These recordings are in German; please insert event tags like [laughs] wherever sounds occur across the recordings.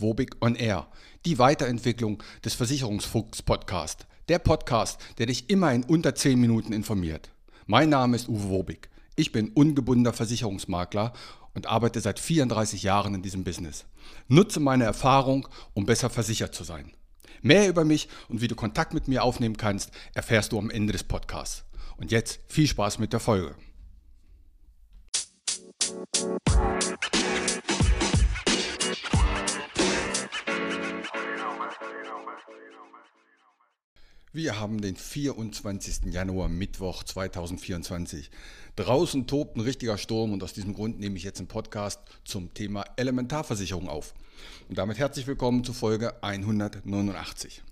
Wobig on Air, die Weiterentwicklung des Versicherungsfuchs Podcast. Der Podcast, der dich immer in unter 10 Minuten informiert. Mein Name ist Uwe Wobig. Ich bin ungebundener Versicherungsmakler und arbeite seit 34 Jahren in diesem Business. Nutze meine Erfahrung, um besser versichert zu sein. Mehr über mich und wie du Kontakt mit mir aufnehmen kannst, erfährst du am Ende des Podcasts. Und jetzt viel Spaß mit der Folge. Wir haben den 24. Januar, Mittwoch 2024. Draußen tobt ein richtiger Sturm und aus diesem Grund nehme ich jetzt einen Podcast zum Thema Elementarversicherung auf. Und damit herzlich willkommen zu Folge 189.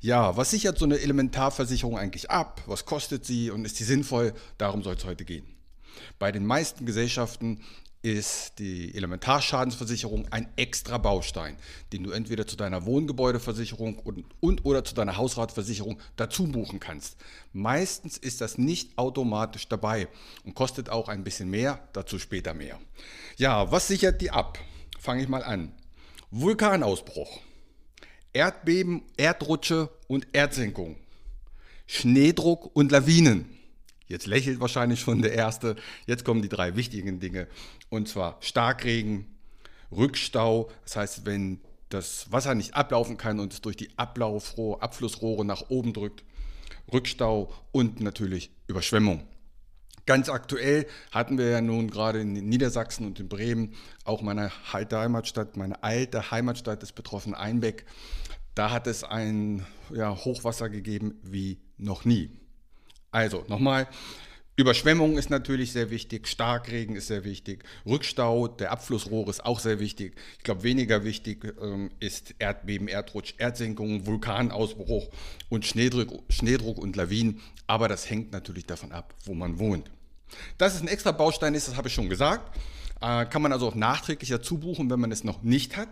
Ja, was sichert so eine Elementarversicherung eigentlich ab? Was kostet sie und ist sie sinnvoll? Darum soll es heute gehen. Bei den meisten Gesellschaften ist die Elementarschadensversicherung ein extra Baustein, den du entweder zu deiner Wohngebäudeversicherung und, und oder zu deiner Hausratversicherung dazu buchen kannst. Meistens ist das nicht automatisch dabei und kostet auch ein bisschen mehr, dazu später mehr. Ja, was sichert die ab? Fange ich mal an. Vulkanausbruch, Erdbeben, Erdrutsche und Erdsenkung, Schneedruck und Lawinen. Jetzt lächelt wahrscheinlich schon der Erste. Jetzt kommen die drei wichtigen Dinge. Und zwar Starkregen, Rückstau. Das heißt, wenn das Wasser nicht ablaufen kann und es durch die Ablaufrohre, Abflussrohre nach oben drückt. Rückstau und natürlich Überschwemmung. Ganz aktuell hatten wir ja nun gerade in Niedersachsen und in Bremen auch meine alte Heimatstadt, meine alte Heimatstadt ist betroffen, Einbeck. Da hat es ein ja, Hochwasser gegeben wie noch nie. Also nochmal, Überschwemmung ist natürlich sehr wichtig, Starkregen ist sehr wichtig, Rückstau der Abflussrohre ist auch sehr wichtig. Ich glaube, weniger wichtig ähm, ist Erdbeben, Erdrutsch, Erdsenkung, Vulkanausbruch und Schneedruck, Schneedruck und Lawinen. Aber das hängt natürlich davon ab, wo man wohnt. Dass es ein extra Baustein ist, das habe ich schon gesagt. Äh, kann man also auch nachträglich dazu buchen, wenn man es noch nicht hat.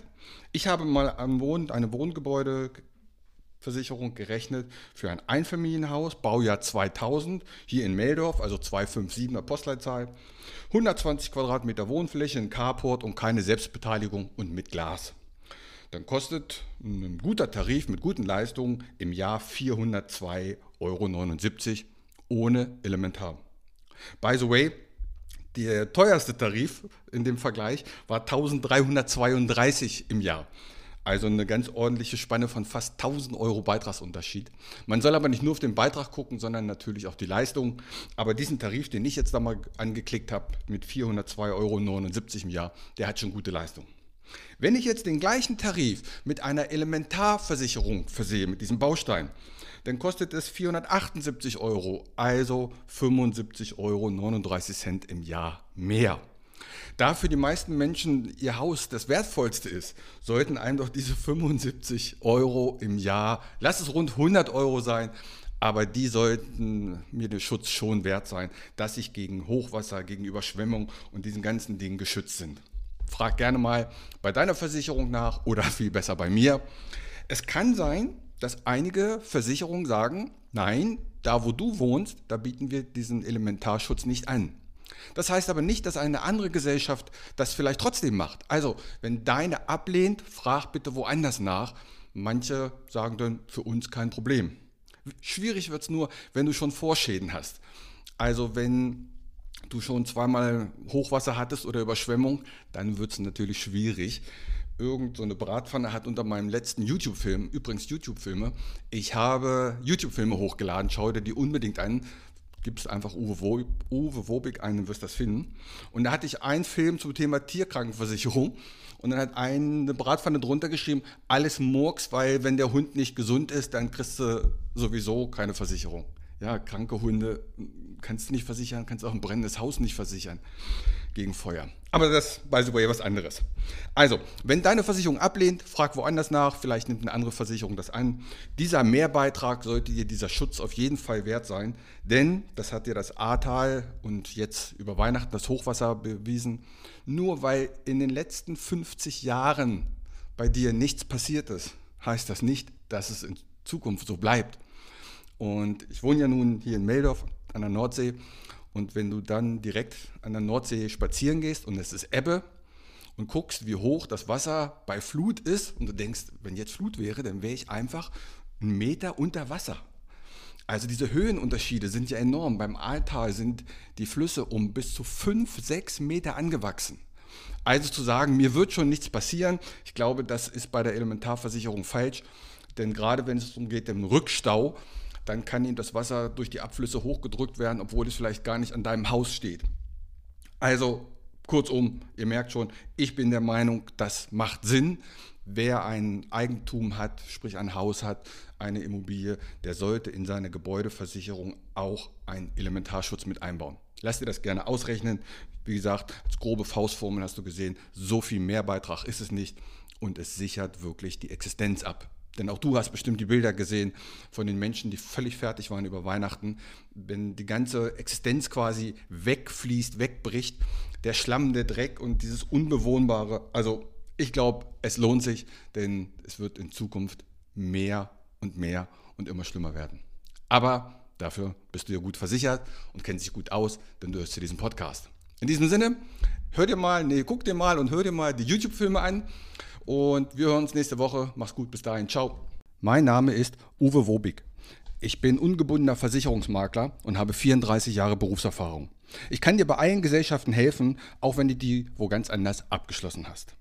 Ich habe mal eine Wohngebäude Versicherung gerechnet für ein Einfamilienhaus, Baujahr 2000, hier in Meldorf, also 257er Postleitzahl, 120 Quadratmeter Wohnfläche, ein Carport und keine Selbstbeteiligung und mit Glas. Dann kostet ein guter Tarif mit guten Leistungen im Jahr 402,79 Euro ohne Elementar. By the way, der teuerste Tarif in dem Vergleich war 1332 im Jahr. Also eine ganz ordentliche Spanne von fast 1000 Euro Beitragsunterschied. Man soll aber nicht nur auf den Beitrag gucken, sondern natürlich auf die Leistung. Aber diesen Tarif, den ich jetzt da mal angeklickt habe, mit 402,79 Euro im Jahr, der hat schon gute Leistung. Wenn ich jetzt den gleichen Tarif mit einer Elementarversicherung versehe, mit diesem Baustein, dann kostet es 478 Euro, also 75,39 Euro im Jahr mehr. Da für die meisten Menschen ihr Haus das Wertvollste ist, sollten einem doch diese 75 Euro im Jahr, lass es rund 100 Euro sein, aber die sollten mir den Schutz schon wert sein, dass ich gegen Hochwasser, gegen Überschwemmung und diesen ganzen Dingen geschützt sind. Frag gerne mal bei deiner Versicherung nach oder [laughs] viel besser bei mir. Es kann sein, dass einige Versicherungen sagen, nein, da wo du wohnst, da bieten wir diesen Elementarschutz nicht an. Das heißt aber nicht, dass eine andere Gesellschaft das vielleicht trotzdem macht. Also, wenn deine ablehnt, frag bitte woanders nach. Manche sagen dann, für uns kein Problem. Schwierig wird es nur, wenn du schon Vorschäden hast. Also wenn du schon zweimal Hochwasser hattest oder Überschwemmung, dann wird es natürlich schwierig. Irgend so eine Bratpfanne hat unter meinem letzten YouTube-Film, übrigens YouTube-Filme, ich habe YouTube-Filme hochgeladen, schau dir die unbedingt an gibst einfach Uwe, Wo Uwe Wobig ein und wirst das finden. Und da hatte ich einen Film zum Thema Tierkrankenversicherung und dann hat eine Bratpfanne drunter geschrieben, alles Murks, weil wenn der Hund nicht gesund ist, dann kriegst du sowieso keine Versicherung. Ja, kranke Hunde kannst du nicht versichern, kannst auch ein brennendes Haus nicht versichern gegen Feuer. Aber das, by the way, was anderes. Also, wenn deine Versicherung ablehnt, frag woanders nach, vielleicht nimmt eine andere Versicherung das an. Dieser Mehrbeitrag sollte dir dieser Schutz auf jeden Fall wert sein, denn das hat dir das Ahrtal und jetzt über Weihnachten das Hochwasser bewiesen. Nur weil in den letzten 50 Jahren bei dir nichts passiert ist, heißt das nicht, dass es in Zukunft so bleibt. Und ich wohne ja nun hier in Meldorf an der Nordsee und wenn du dann direkt an der Nordsee spazieren gehst und es ist Ebbe und guckst, wie hoch das Wasser bei Flut ist und du denkst, wenn jetzt Flut wäre, dann wäre ich einfach einen Meter unter Wasser. Also diese Höhenunterschiede sind ja enorm. Beim Ahrtal sind die Flüsse um bis zu fünf, sechs Meter angewachsen. Also zu sagen, mir wird schon nichts passieren, ich glaube, das ist bei der Elementarversicherung falsch. Denn gerade wenn es darum geht, den Rückstau, dann kann ihm das Wasser durch die Abflüsse hochgedrückt werden, obwohl es vielleicht gar nicht an deinem Haus steht. Also kurzum, ihr merkt schon, ich bin der Meinung, das macht Sinn. Wer ein Eigentum hat, sprich ein Haus hat, eine Immobilie, der sollte in seine Gebäudeversicherung auch einen Elementarschutz mit einbauen. Lass dir das gerne ausrechnen. Wie gesagt, als grobe Faustformel hast du gesehen, so viel Mehrbeitrag ist es nicht und es sichert wirklich die Existenz ab. Denn auch du hast bestimmt die Bilder gesehen von den Menschen, die völlig fertig waren über Weihnachten. Wenn die ganze Existenz quasi wegfließt, wegbricht, der Schlamm, der Dreck und dieses Unbewohnbare. Also ich glaube, es lohnt sich, denn es wird in Zukunft mehr und mehr und immer schlimmer werden. Aber dafür bist du ja gut versichert und kennst dich gut aus, denn du hörst dir diesen Podcast. In diesem Sinne, hör dir mal, nee, guck dir mal und hör dir mal die YouTube-Filme an. Und wir hören uns nächste Woche. Mach's gut, bis dahin. Ciao. Mein Name ist Uwe Wobig. Ich bin ungebundener Versicherungsmakler und habe 34 Jahre Berufserfahrung. Ich kann dir bei allen Gesellschaften helfen, auch wenn du die wo ganz anders abgeschlossen hast.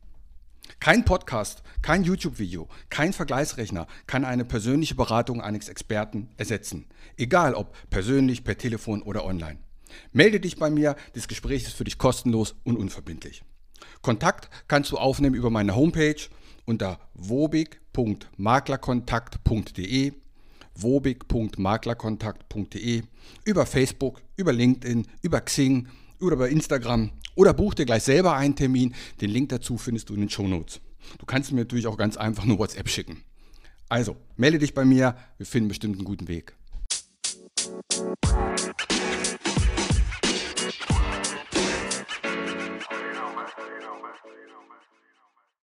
Kein Podcast, kein YouTube-Video, kein Vergleichsrechner kann eine persönliche Beratung eines Experten ersetzen. Egal ob persönlich, per Telefon oder online. Melde dich bei mir, das Gespräch ist für dich kostenlos und unverbindlich. Kontakt kannst du aufnehmen über meine Homepage unter wobig.maklerkontakt.de wobig.maklerkontakt.de über Facebook, über LinkedIn, über Xing oder über Instagram oder buch dir gleich selber einen Termin. Den Link dazu findest du in den Show Notes. Du kannst mir natürlich auch ganz einfach nur WhatsApp schicken. Also, melde dich bei mir, wir finden bestimmt einen guten Weg.